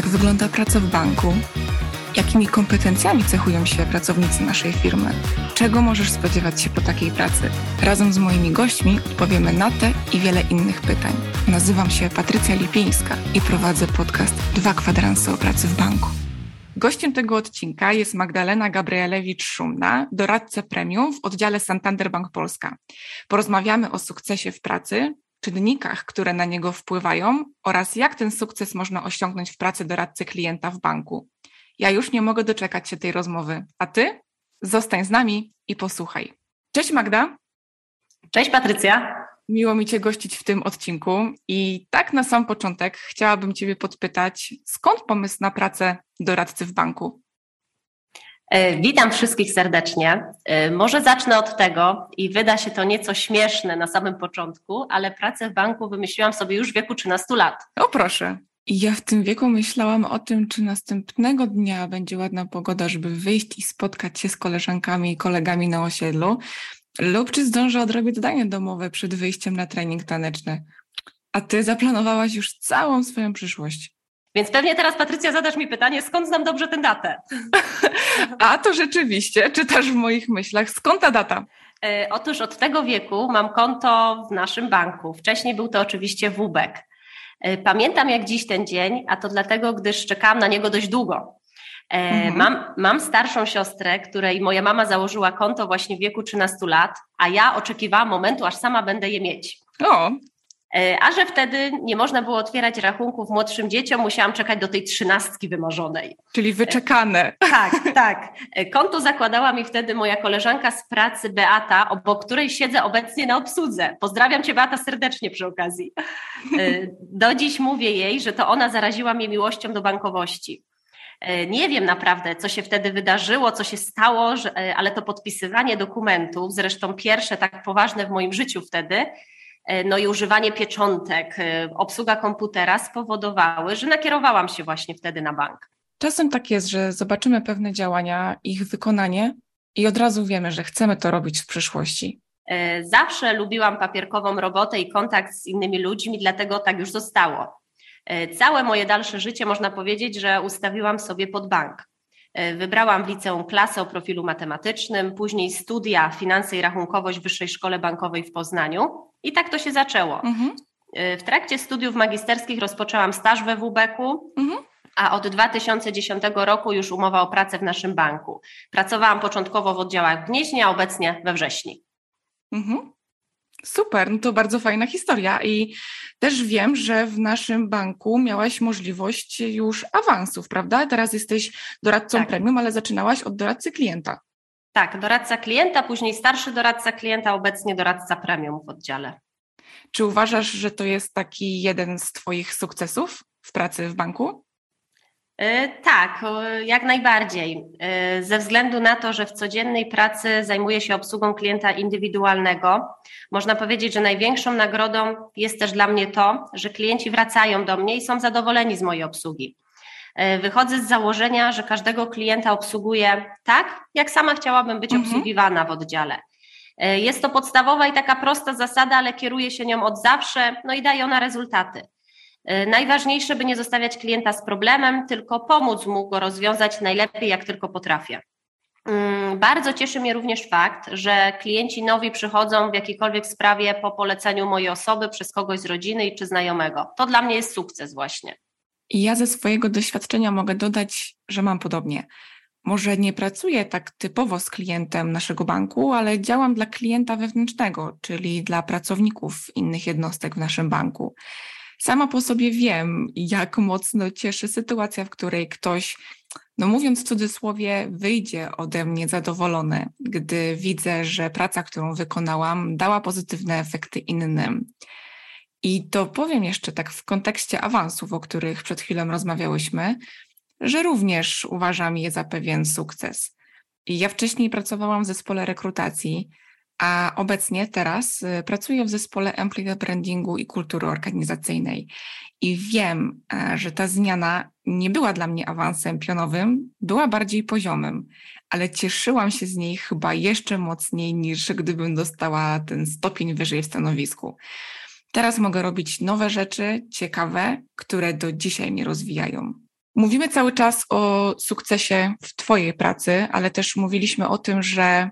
Jak wygląda praca w banku? Jakimi kompetencjami cechują się pracownicy naszej firmy? Czego możesz spodziewać się po takiej pracy? Razem z moimi gośćmi odpowiemy na te i wiele innych pytań. Nazywam się Patrycja Lipińska i prowadzę podcast Dwa kwadranse o pracy w banku. Gościem tego odcinka jest Magdalena Gabrielewicz-Szumna, doradca premium w oddziale Santander Bank Polska. Porozmawiamy o sukcesie w pracy, czynnikach, które na niego wpływają oraz jak ten sukces można osiągnąć w pracy doradcy klienta w banku. Ja już nie mogę doczekać się tej rozmowy, a ty zostań z nami i posłuchaj. Cześć Magda. Cześć Patrycja. Miło mi Cię gościć w tym odcinku i tak na sam początek chciałabym Ciebie podpytać, skąd pomysł na pracę doradcy w banku? E, witam wszystkich serdecznie. E, może zacznę od tego i wyda się to nieco śmieszne na samym początku, ale pracę w banku wymyśliłam sobie już w wieku 13 lat. O proszę. Ja w tym wieku myślałam o tym, czy następnego dnia będzie ładna pogoda, żeby wyjść i spotkać się z koleżankami i kolegami na osiedlu, lub czy zdążę odrobić zadanie domowe przed wyjściem na trening taneczny. A ty zaplanowałaś już całą swoją przyszłość. Więc pewnie teraz, Patrycja, zadasz mi pytanie, skąd znam dobrze tę datę? A to rzeczywiście, czytasz w moich myślach. Skąd ta data? E, otóż od tego wieku mam konto w naszym banku. Wcześniej był to oczywiście WBEK. E, pamiętam jak dziś ten dzień, a to dlatego, gdyż czekałam na niego dość długo. E, mhm. Mam, mam starszą siostrę, której moja mama założyła konto właśnie w wieku 13 lat, a ja oczekiwałam momentu, aż sama będę je mieć. O, a że wtedy nie można było otwierać rachunków młodszym dzieciom, musiałam czekać do tej trzynastki wymarzonej. Czyli wyczekane. Tak, tak. E, konto zakładała mi wtedy moja koleżanka z pracy Beata, obok której siedzę obecnie na obsłudze. Pozdrawiam Cię Beata serdecznie przy okazji. E, do dziś mówię jej, że to ona zaraziła mnie miłością do bankowości. Nie wiem naprawdę, co się wtedy wydarzyło, co się stało, ale to podpisywanie dokumentów, zresztą pierwsze tak poważne w moim życiu wtedy, E, no i używanie pieczątek, e, obsługa komputera spowodowały, że nakierowałam się właśnie wtedy na bank. Czasem tak jest, że zobaczymy pewne działania, ich wykonanie i od razu wiemy, że chcemy to robić w przyszłości. E, zawsze lubiłam papierkową robotę i kontakt z innymi ludźmi, dlatego tak już zostało. Całe moje dalsze życie można powiedzieć, że ustawiłam sobie pod bank. Wybrałam w liceum klasę o profilu matematycznym, później studia finanse i rachunkowość w Wyższej Szkole Bankowej w Poznaniu. I tak to się zaczęło. Mhm. Y, w trakcie studiów magisterskich rozpoczęłam staż we WBK-u. Mhm a od 2010 roku już umowa o pracę w naszym banku. Pracowałam początkowo w oddziałach Gnieźnia, a obecnie we Wrześni. Mhm. Super, no to bardzo fajna historia i też wiem, że w naszym banku miałaś możliwość już awansów, prawda? Teraz jesteś doradcą tak. premium, ale zaczynałaś od doradcy klienta. Tak, doradca klienta, później starszy doradca klienta, obecnie doradca premium w oddziale. Czy uważasz, że to jest taki jeden z Twoich sukcesów w pracy w banku? Yy, tak, jak najbardziej. Yy, ze względu na to, że w codziennej pracy zajmuję się obsługą klienta indywidualnego, można powiedzieć, że największą nagrodą jest też dla mnie to, że klienci wracają do mnie i są zadowoleni z mojej obsługi. E, wychodzę z założenia, że każdego klienta obsługuję tak, jak sama chciałabym być mhm. obsługiwana w oddziale. E, jest to podstawowa i taka prosta zasada, ale kieruję się nią od zawsze, no i daje ona rezultaty. E, najważniejsze, by nie zostawiać klienta z problemem, tylko pomóc mu go rozwiązać najlepiej, jak tylko potrafię. Mm, bardzo cieszy mnie również fakt, że klienci nowi przychodzą w jakiejkolwiek sprawie po poleceniu mojej osoby przez kogoś z rodziny czy znajomego. To dla mnie jest sukces właśnie. Ja ze swojego doświadczenia mogę dodać, że mam podobnie. Może nie pracuję tak typowo z klientem naszego banku, ale działam dla klienta wewnętrznego, czyli dla pracowników innych jednostek w naszym banku. Sama po sobie wiem, jak mocno cieszy sytuacja, w której ktoś, no mówiąc w cudzysłowie, wyjdzie ode mnie zadowolony, gdy widzę, że praca, którą wykonałam, dała pozytywne efekty innym. I to powiem jeszcze tak w kontekście awansów, o których przed chwilą rozmawiałyśmy, że również uważam je za pewien sukces. Ja wcześniej pracowałam w zespole rekrutacji, a obecnie teraz y, pracuję w zespole employer brandingu i kultury organizacyjnej. I wiem, e, że ta zmiana nie była dla mnie awansem pionowym, była bardziej poziomym, ale cieszyłam się z niej chyba jeszcze mocniej niż gdybym dostała ten stopień wyżej w stanowisku. Teraz mogę robić nowe rzeczy, ciekawe, które do dzisiaj mnie rozwijają. Mówimy cały czas o sukcesie w Twojej pracy, ale też mówiliśmy o tym, że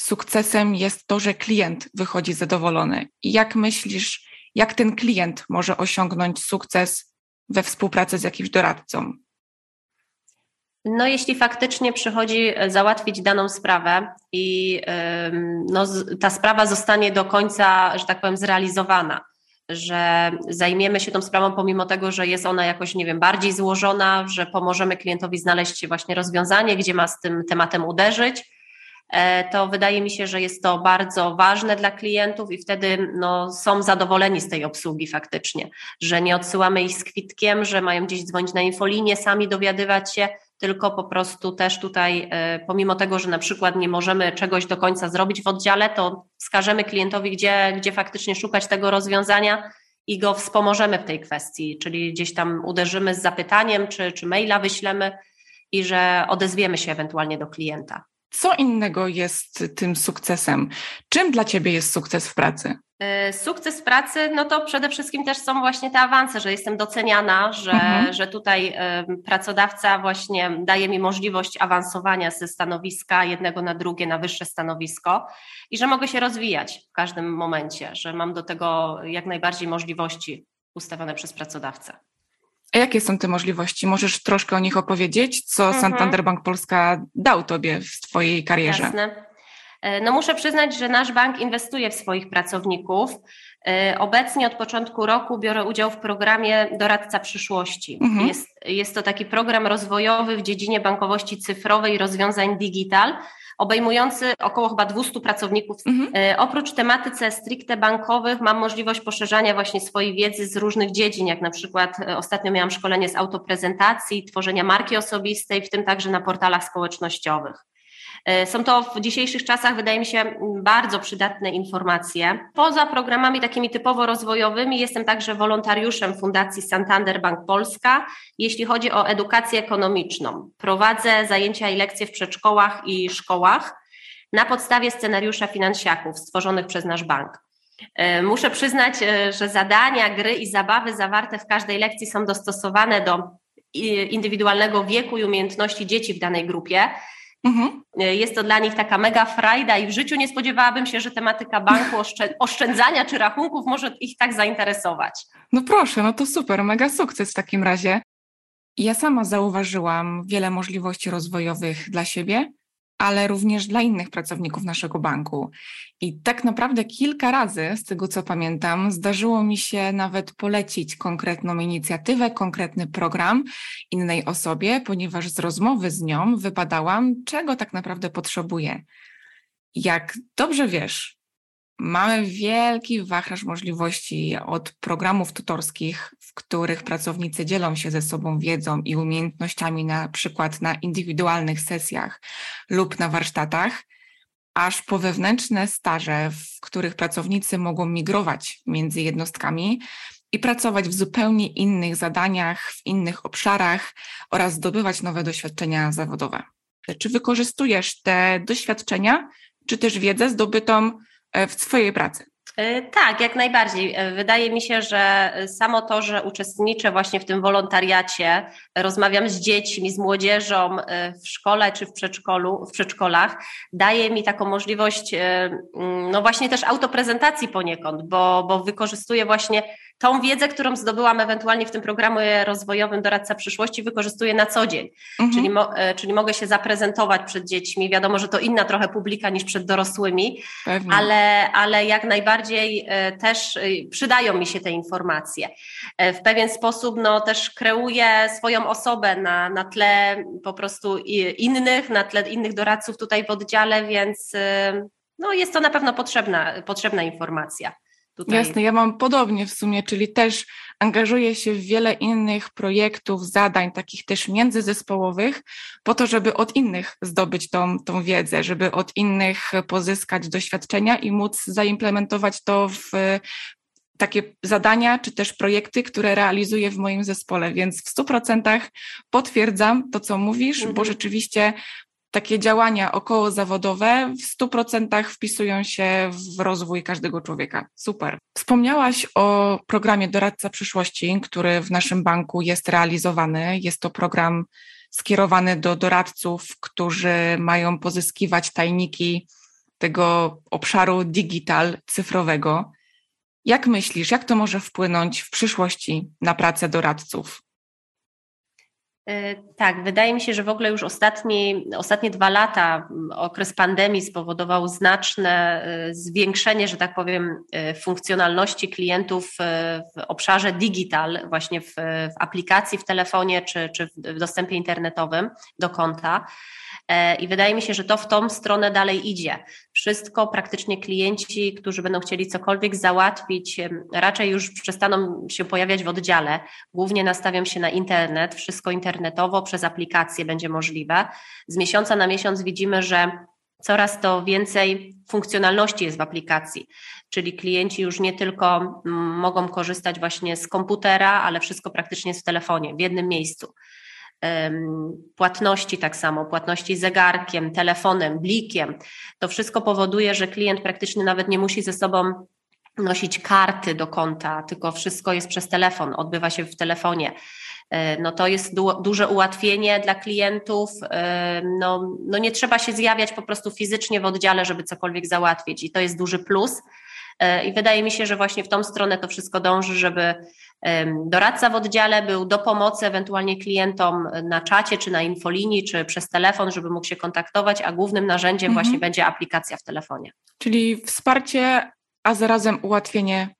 sukcesem jest to, że klient wychodzi zadowolony. I jak myślisz, jak ten klient może osiągnąć sukces we współpracy z jakimś doradcą? No, jeśli faktycznie przychodzi e, załatwić daną sprawę i no, ta sprawa zostanie do końca, że tak powiem, zrealizowana, że zajmiemy się tą sprawą pomimo tego, że jest ona jakoś, nie wiem, bardziej złożona, że pomożemy klientowi znaleźć właśnie rozwiązanie, gdzie ma z tym tematem uderzyć, to wydaje mi się, że jest to bardzo ważne dla klientów i wtedy no, są zadowoleni z tej obsługi faktycznie, że nie odsyłamy ich z kwitkiem, że mają gdzieś dzwonić na infolinię, sami dowiadywać się, tylko po prostu też tutaj, e, pomimo tego, że na przykład nie możemy czegoś do końca zrobić w oddziale, to wskażemy klientowi, gdzie, gdzie faktycznie szukać tego rozwiązania i go wspomożemy w tej kwestii, czyli gdzieś tam uderzymy z zapytaniem, czy, czy maila wyślemy i że odezwiemy się ewentualnie do klienta. Co innego jest tym sukcesem? Czym dla Ciebie jest sukces w pracy? E, sukces w pracy, no to przede wszystkim też są właśnie te awanse, że jestem doceniana, że, mhm. że tutaj pracodawca właśnie daje mi możliwość awansowania ze stanowiska jednego na drugie, na wyższe stanowisko i że mogę się rozwijać w każdym momencie, że mam do tego jak najbardziej możliwości ustawione przez pracodawcę. A jakie są te możliwości? Możesz troszkę o nich opowiedzieć, co mhm. Santander Bank Polska dał Tobie w Twojej karierze? Jasne. E, no muszę przyznać, że nasz bank inwestuje w swoich pracowników. E, obecnie od początku roku biorę udział w programie Doradca Przyszłości. Mhm. Jest, jest to taki program rozwojowy w dziedzinie bankowości cyfrowej i rozwiązań digital, obejmujący około chyba 200 pracowników. Mhm. E, oprócz tematyce stricte bankowych mam możliwość poszerzania właśnie swojej wiedzy z różnych dziedzin, jak na przykład e, ostatnio miałam szkolenie z autoprezentacji, tworzenia marki osobistej, w tym także na portalach społecznościowych. E, są to w dzisiejszych czasach, wydaje mi się, bardzo przydatne informacje. Poza programami takimi typowo rozwojowymi, jestem także wolontariuszem Fundacji Santander Bank Polska, jeśli chodzi o edukację ekonomiczną. Prowadzę zajęcia i lekcje w przedszkołach i szkołach na podstawie scenariusza finansiaków stworzonych przez nasz bank. E, muszę przyznać, e, że zadania, gry i zabawy zawarte w każdej lekcji są dostosowane do indywidualnego wieku i umiejętności dzieci w danej grupie. Mhm. Jest to dla nich taka mega frajda i w życiu nie spodziewałabym się, że tematyka banku, oszczędzania czy rachunków może ich tak zainteresować. No proszę, no to super, mega sukces w takim razie. Ja sama zauważyłam wiele możliwości rozwojowych dla siebie, ale również dla innych pracowników naszego banku. I tak naprawdę kilka razy, z tego co pamiętam, zdarzyło mi się nawet polecić konkretną inicjatywę, konkretny program innej osobie, ponieważ z rozmowy z nią wypadałam, czego tak naprawdę potrzebuję. Jak dobrze wiesz, Mamy wielki wachlarz możliwości od programów tutorskich, w których pracownicy dzielą się ze sobą wiedzą i umiejętnościami, na przykład na indywidualnych sesjach lub na warsztatach, aż po wewnętrzne staże, w których pracownicy mogą migrować między jednostkami i pracować w zupełnie innych zadaniach, w innych obszarach oraz zdobywać nowe doświadczenia zawodowe. Czy wykorzystujesz te doświadczenia, czy też wiedzę zdobytą E, w swojej pracy. E, tak, jak najbardziej. E, wydaje mi się, że samo to, że uczestniczę właśnie w tym wolontariacie, rozmawiam z dziećmi, z młodzieżą w szkole czy w przedszkolu, w przedszkolach, daje mi taką możliwość, no właśnie też autoprezentacji poniekąd, bo, bo wykorzystuję właśnie tą wiedzę, którą zdobyłam ewentualnie w tym programie rozwojowym Doradca Przyszłości, wykorzystuję na co dzień. Mhm. Czyli, mo, e, czyli mogę się zaprezentować przed dziećmi. Wiadomo, że to inna trochę publika niż przed dorosłymi, ale, ale jak najbardziej e, też e, przydają mi się te informacje. W pewien sposób no, też kreuję swoją osobę na, na tle po prostu innych, na tle innych doradców tutaj w oddziale, więc no, jest to na pewno potrzebna, potrzebna informacja. Tutaj. Jasne, ja mam podobnie w sumie, czyli też angażuję się w wiele innych projektów, zadań, takich też międzyzespołowych, po to, żeby od innych zdobyć tą, tą wiedzę, żeby od innych pozyskać doświadczenia i móc zaimplementować to w takie zadania czy też projekty, które realizuję w moim zespole, więc w stu procentach potwierdzam to, co mówisz, bo mhm. rzeczywiście takie działania okołozawodowe w 100% wpisują się w rozwój każdego człowieka. Super. Wspomniałaś o programie Doradca Przyszłości, który w naszym banku jest realizowany. Jest to program skierowany do doradców, którzy mają pozyskiwać tajniki tego obszaru digital, cyfrowego. Jak myślisz, jak to może wpłynąć w przyszłości na pracę doradców? E, tak, wydaje mi się, że w ogóle już ostatnie, ostatnie dwa lata okres pandemii spowodował znaczne e, zwiększenie, że tak powiem, e, funkcjonalności klientów w obszarze digital, właśnie w, w aplikacji w telefonie czy, czy w dostępie internetowym do konta. I wydaje mi się, że to w tą stronę dalej idzie. Wszystko praktycznie klienci, którzy będą chcieli cokolwiek załatwić, raczej już przestaną się pojawiać w oddziale. Głównie nastawiam się na internet, wszystko internetowo, przez aplikacje będzie możliwe. Z miesiąca na miesiąc widzimy, że coraz to więcej funkcjonalności jest w aplikacji, czyli klienci już nie tylko mogą korzystać właśnie z komputera, ale wszystko praktycznie jest w telefonie, w jednym miejscu płatności tak samo, płatności zegarkiem, telefonem, blikiem. To wszystko powoduje, że klient praktycznie nawet nie musi ze sobą nosić karty do konta, tylko wszystko jest przez telefon, odbywa się w telefonie. E, no to jest du duże ułatwienie dla klientów. E, no, no nie trzeba się zjawiać po prostu fizycznie w oddziale, żeby cokolwiek załatwić i to jest duży plus. E, I wydaje mi się, że właśnie w tą stronę to wszystko dąży, żeby doradca w oddziale był do pomocy ewentualnie klientom na czacie, czy na infolinii, czy przez telefon, żeby mógł się kontaktować, a głównym narzędziem mhm. właśnie będzie aplikacja w telefonie. Czyli wsparcie, a zarazem ułatwienie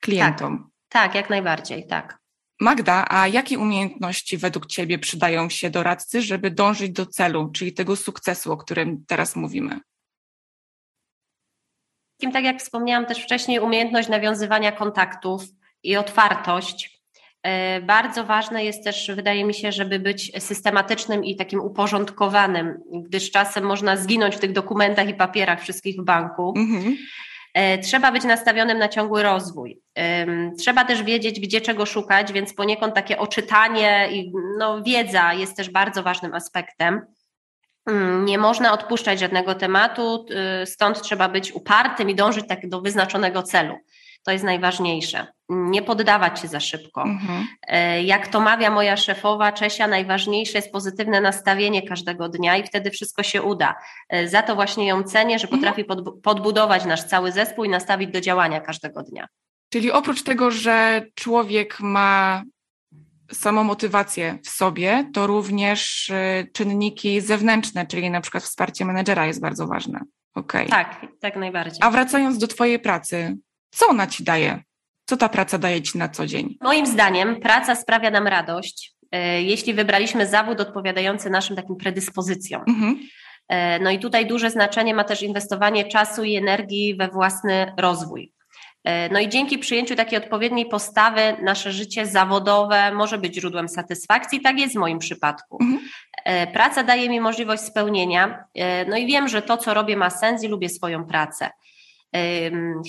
klientom. Tak, tak jak najbardziej, tak. Magda, a jakie umiejętności według Ciebie przydają się doradcy, żeby dążyć do celu, czyli tego sukcesu, o którym teraz mówimy? tak jak wspomniałam też wcześniej, umiejętność nawiązywania kontaktów i otwartość. E, bardzo ważne jest też, wydaje mi się, żeby być systematycznym i takim uporządkowanym, gdyż czasem można zginąć w tych dokumentach i papierach wszystkich w banku. Mhm. E, trzeba być nastawionym na ciągły rozwój. Trzeba też wiedzieć, gdzie czego szukać, więc poniekąd takie oczytanie i no, wiedza jest też bardzo ważnym aspektem. Mm, nie można odpuszczać żadnego tematu, stąd trzeba być upartym i dążyć tak do wyznaczonego celu. To jest najważniejsze. Nie poddawać się za szybko. Mhm. E, jak to mawia moja szefowa Czesia, najważniejsze jest pozytywne nastawienie każdego dnia i wtedy wszystko się uda. E, za to właśnie ją cenię, że potrafi mhm. podbudować nasz cały zespół i nastawić do działania każdego dnia. Czyli oprócz tego, że człowiek ma samą motywację w sobie, to również y, czynniki zewnętrzne, czyli na przykład wsparcie menedżera jest bardzo ważne. Okay. Tak, tak najbardziej. A wracając do Twojej pracy, co ona Ci daje? Co ta praca daje Ci na co dzień? Moim zdaniem praca sprawia nam radość, y, jeśli wybraliśmy zawód odpowiadający naszym takim predyspozycjom. Mhm. Y, no i tutaj duże znaczenie ma też inwestowanie czasu i energii we własny rozwój. E, no i dzięki przyjęciu takiej odpowiedniej postawy nasze życie zawodowe może być źródłem satysfakcji. Tak jest w moim przypadku. Mhm. E, praca daje mi możliwość spełnienia. E, no i wiem, że to, co robię, ma sens i lubię swoją pracę.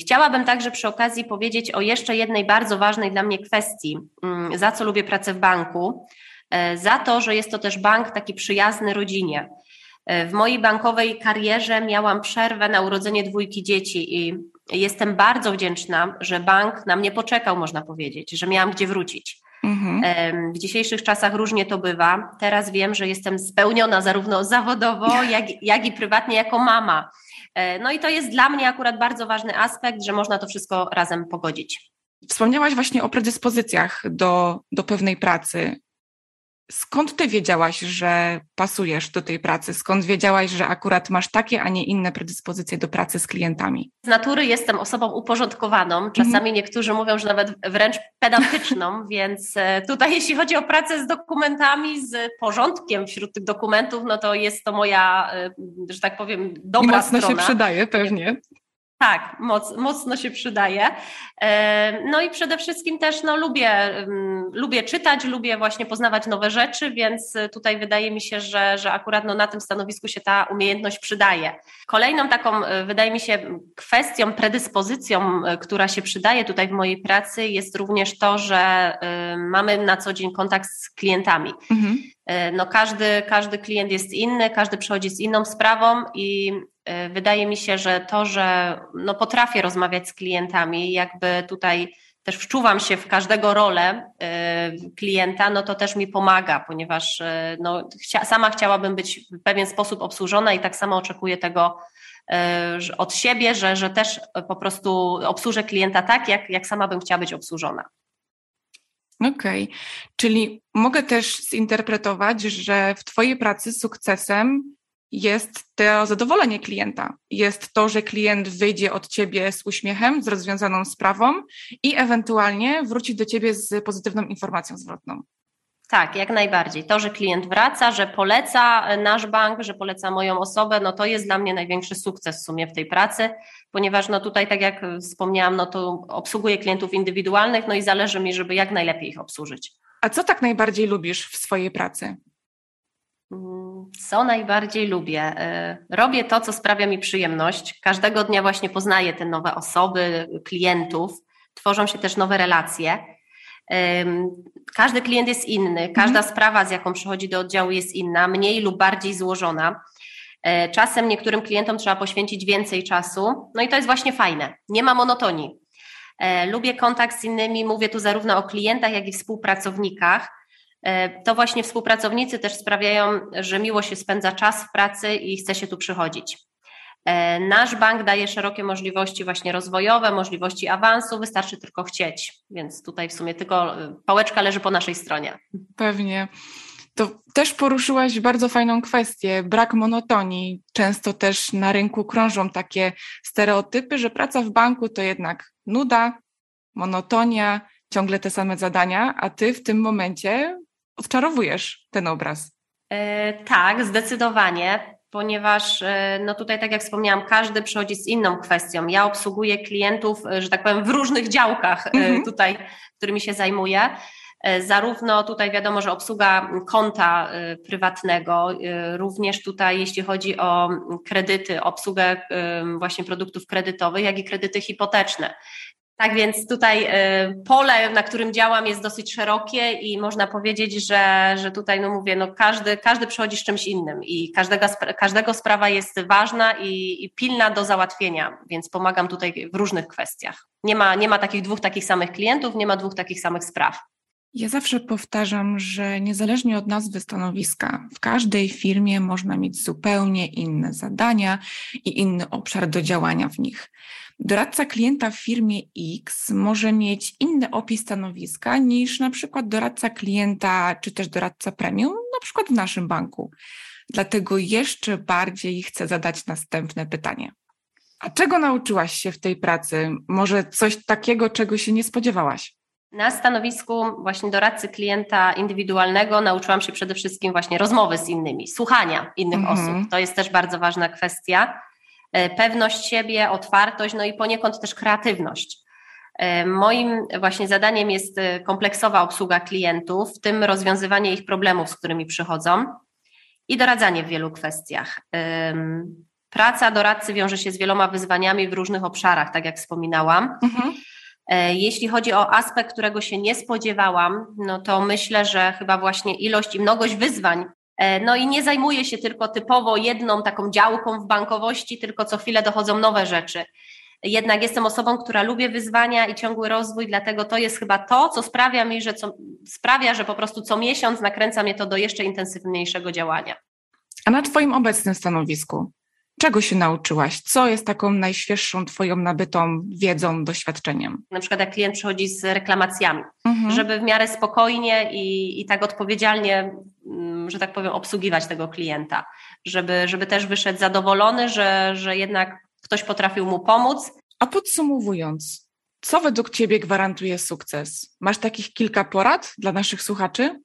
Chciałabym także przy okazji powiedzieć o jeszcze jednej bardzo ważnej dla mnie kwestii, mm, za co lubię pracę w banku. Za to, że jest to też bank taki przyjazny rodzinie. W mojej bankowej karierze miałam przerwę na urodzenie dwójki dzieci i jestem bardzo wdzięczna, że bank na mnie poczekał, można powiedzieć, że miałam gdzie wrócić. Mhm. W dzisiejszych czasach różnie to bywa. Teraz wiem, że jestem spełniona zarówno zawodowo, jak, jak i prywatnie jako mama. E, no i to jest dla mnie akurat bardzo ważny aspekt, że można to wszystko razem pogodzić. Wspomniałaś właśnie o predyspozycjach do, do pewnej pracy. Skąd ty wiedziałaś, że pasujesz do tej pracy? Skąd wiedziałaś, że akurat masz takie, a nie inne predyspozycje do pracy z klientami? Z natury jestem osobą uporządkowaną. Czasami mhm. niektórzy mówią, że nawet wręcz pedantyczną, więc e, tutaj jeśli chodzi o pracę z dokumentami, z porządkiem wśród tych dokumentów, no to jest to moja, e, że tak powiem, dobra I mocno strona. się przydaje pewnie. Tak, moc, mocno się przydaje. E, no i przede wszystkim też no, lubię, mm, lubię czytać, lubię właśnie poznawać nowe rzeczy, więc tutaj wydaje mi się, że, że akurat no, na tym stanowisku się ta umiejętność przydaje. Kolejną taką, e, wydaje mi się, kwestią, predyspozycją, e, która się przydaje tutaj w mojej pracy jest również to, że mamy na co dzień kontakt z klientami. Mhm. No każdy, każdy klient jest inny, każdy przychodzi z inną sprawą i wydaje mi się, że to, że no potrafię rozmawiać z klientami, jakby tutaj też wczuwam się w każdego rolę klienta, no to też mi pomaga, ponieważ no, sama chciałabym być w pewien sposób obsłużona i tak samo oczekuję tego od siebie, że, że też po prostu obsłużę klienta tak, jak, jak sama bym chciała być obsłużona. Okej, okay. czyli mogę też zinterpretować, że w Twojej pracy sukcesem jest to zadowolenie klienta. Jest to, że klient wyjdzie od Ciebie z uśmiechem, z rozwiązaną sprawą i ewentualnie wróci do Ciebie z pozytywną informacją zwrotną. Tak, jak najbardziej. To, że klient wraca, że poleca nasz bank, że poleca moją osobę, no to jest dla mnie największy sukces w sumie w tej pracy, ponieważ no tutaj, tak jak wspomniałam, no to obsługuję klientów indywidualnych, no i zależy mi, żeby jak najlepiej ich obsłużyć. A co tak najbardziej lubisz w swojej pracy? Mm, co najbardziej lubię? Y, robię to, co sprawia mi przyjemność. Każdego dnia właśnie poznaję te nowe osoby, klientów, tworzą się też nowe relacje. Każdy klient jest inny, każda mhm. sprawa, z jaką przychodzi do oddziału, jest inna, mniej lub bardziej złożona. E, czasem niektórym klientom trzeba poświęcić więcej czasu, no i to jest właśnie fajne. Nie ma monotonii. E, lubię kontakt z innymi, mówię tu zarówno o klientach, jak i współpracownikach. E, to właśnie współpracownicy też sprawiają, że miło się spędza czas w pracy i chce się tu przychodzić. E, nasz bank daje szerokie możliwości właśnie rozwojowe, możliwości awansu, wystarczy tylko chcieć, więc tutaj w sumie tylko e, pałeczka leży po naszej stronie. Pewnie. To też poruszyłaś bardzo fajną kwestię, brak monotonii. Często też na rynku krążą takie stereotypy, że praca w banku to jednak nuda, monotonia, ciągle te same zadania, a ty w tym momencie odczarowujesz ten obraz. E, tak, zdecydowanie ponieważ e, no tutaj, tak jak wspomniałam, każdy przychodzi z inną kwestią. Ja obsługuję klientów, e, że tak powiem, w różnych działkach mm -hmm. tutaj, którymi się zajmuję. Zarówno tutaj wiadomo, że obsługa konta prywatnego, również tutaj jeśli chodzi o kredyty, obsługę właśnie produktów kredytowych, jak i kredyty hipoteczne. Tak więc tutaj y, pole, na którym działam, jest dosyć szerokie i można powiedzieć, że, że tutaj, no mówię, no każdy, każdy przychodzi z czymś innym i każdego, każdego sprawa jest ważna i, i pilna do załatwienia, więc pomagam tutaj w różnych kwestiach. Nie ma, nie ma takich dwóch takich samych klientów, nie ma dwóch takich samych spraw. Ja zawsze powtarzam, że niezależnie od nazwy stanowiska, w każdej firmie można mieć zupełnie inne zadania i inny obszar do działania w nich. Doradca klienta w firmie X może mieć inny opis stanowiska niż na przykład doradca klienta czy też doradca premium, na przykład w naszym banku. Dlatego jeszcze bardziej chcę zadać następne pytanie. A czego nauczyłaś się w tej pracy? Może coś takiego, czego się nie spodziewałaś? Na stanowisku właśnie doradcy klienta indywidualnego nauczyłam się przede wszystkim właśnie rozmowy z innymi, słuchania innych mhm. osób. To jest też bardzo ważna kwestia. E, pewność siebie, otwartość, no i poniekąd też kreatywność. E, moim właśnie zadaniem jest e, kompleksowa obsługa klientów, w tym rozwiązywanie ich problemów, z którymi przychodzą i doradzanie w wielu kwestiach. Praca doradcy wiąże się z wieloma wyzwaniami w różnych obszarach, tak jak wspominałam. Mhm. Jeśli chodzi o aspekt, którego się nie spodziewałam, no to myślę, że chyba właśnie ilość i mnogość wyzwań, E, no i nie zajmuję się tylko typowo jedną taką działką w bankowości, tylko co chwilę dochodzą nowe rzeczy. Jednak jestem osobą, która lubię wyzwania i ciągły rozwój, dlatego to jest chyba to, co sprawia mi, że co, sprawia, że po prostu co miesiąc nakręca mnie to do jeszcze intensywniejszego działania. A na Twoim obecnym stanowisku, Czego się nauczyłaś? Co jest taką najświeższą Twoją nabytą wiedzą, doświadczeniem? Na przykład jak klient przychodzi z reklamacjami, mhm. żeby w miarę spokojnie i, i tak odpowiedzialnie, mm, że tak powiem, obsługiwać tego klienta, żeby, żeby też wyszedł zadowolony, że, że jednak ktoś potrafił mu pomóc. A podsumowując, co według Ciebie gwarantuje sukces? Masz takich kilka porad dla naszych słuchaczy?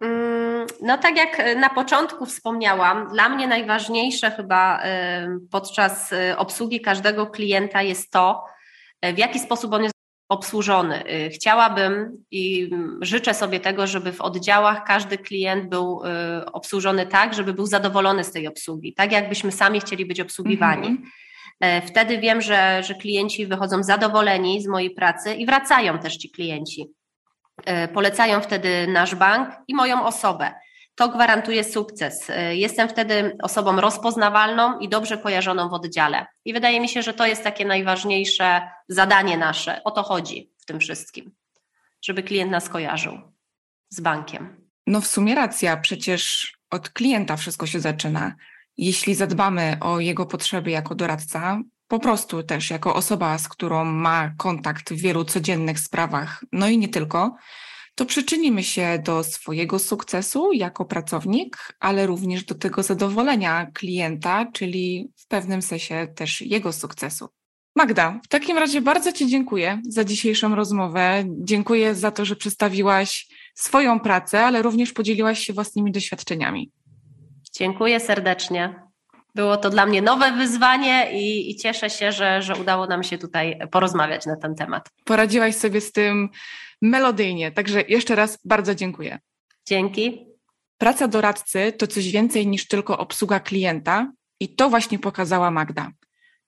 Mm, no, tak jak e, na początku wspomniałam, dla mnie najważniejsze chyba e, podczas e, obsługi każdego klienta jest to, w jaki sposób on jest obsłużony. Chciałabym i życzę sobie tego, żeby w oddziałach każdy klient był obsłużony tak, żeby był zadowolony z tej obsługi, tak jakbyśmy sami chcieli być obsługiwani. Mhm. Wtedy wiem, że, że klienci wychodzą zadowoleni z mojej pracy i wracają też ci klienci. E, polecają wtedy nasz bank i moją osobę. To gwarantuje sukces. E, jestem wtedy osobą rozpoznawalną i dobrze kojarzoną w oddziale. I wydaje mi się, że to jest takie najważniejsze zadanie nasze. O to chodzi w tym wszystkim, żeby klient nas kojarzył z bankiem. No w sumie racja, przecież od klienta wszystko się zaczyna. Jeśli zadbamy o jego potrzeby jako doradca, po prostu też jako osoba, z którą ma kontakt w wielu codziennych sprawach, no i nie tylko, to przyczynimy się do swojego sukcesu jako pracownik, ale również do tego zadowolenia klienta, czyli w pewnym sensie też jego sukcesu. Magda, w takim razie bardzo Ci dziękuję za dzisiejszą rozmowę. Dziękuję za to, że przedstawiłaś swoją pracę, ale również podzieliłaś się własnymi doświadczeniami. Dziękuję serdecznie. Było to dla mnie nowe wyzwanie i, i, cieszę się, że, że udało nam się tutaj porozmawiać na ten temat. Poradziłaś sobie z tym melodyjnie, także jeszcze raz bardzo dziękuję. Dzięki. Praca doradcy to coś więcej niż tylko obsługa klienta i to właśnie pokazała Magda.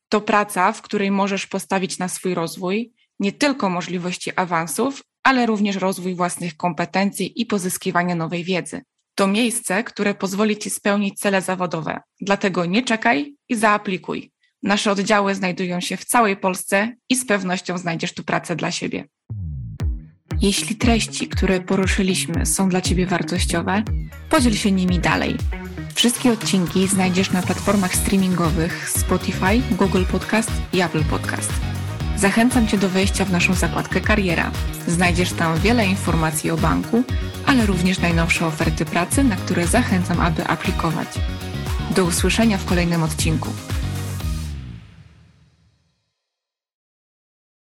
To praca, w której możesz postawić na swój rozwój nie tylko możliwości awansów, ale również rozwój własnych kompetencji i pozyskiwanie nowej wiedzy. To miejsce, które pozwoli Ci spełnić cele zawodowe. Dlatego nie czekaj i zaaplikuj. Nasze oddziały znajdują się w całej Polsce i z pewnością znajdziesz tu pracę dla siebie. Jeśli treści, które poruszyliśmy, są dla Ciebie wartościowe, podziel się nimi dalej. Wszystkie odcinki znajdziesz na platformach streamingowych Spotify, Google Podcast i Apple Podcast. Zachęcam Cię do wejścia w naszą zakładkę Kariera. Znajdziesz tam wiele informacji o banku, ale również najnowsze oferty pracy, na które zachęcam, aby aplikować. Do usłyszenia w kolejnym odcinku.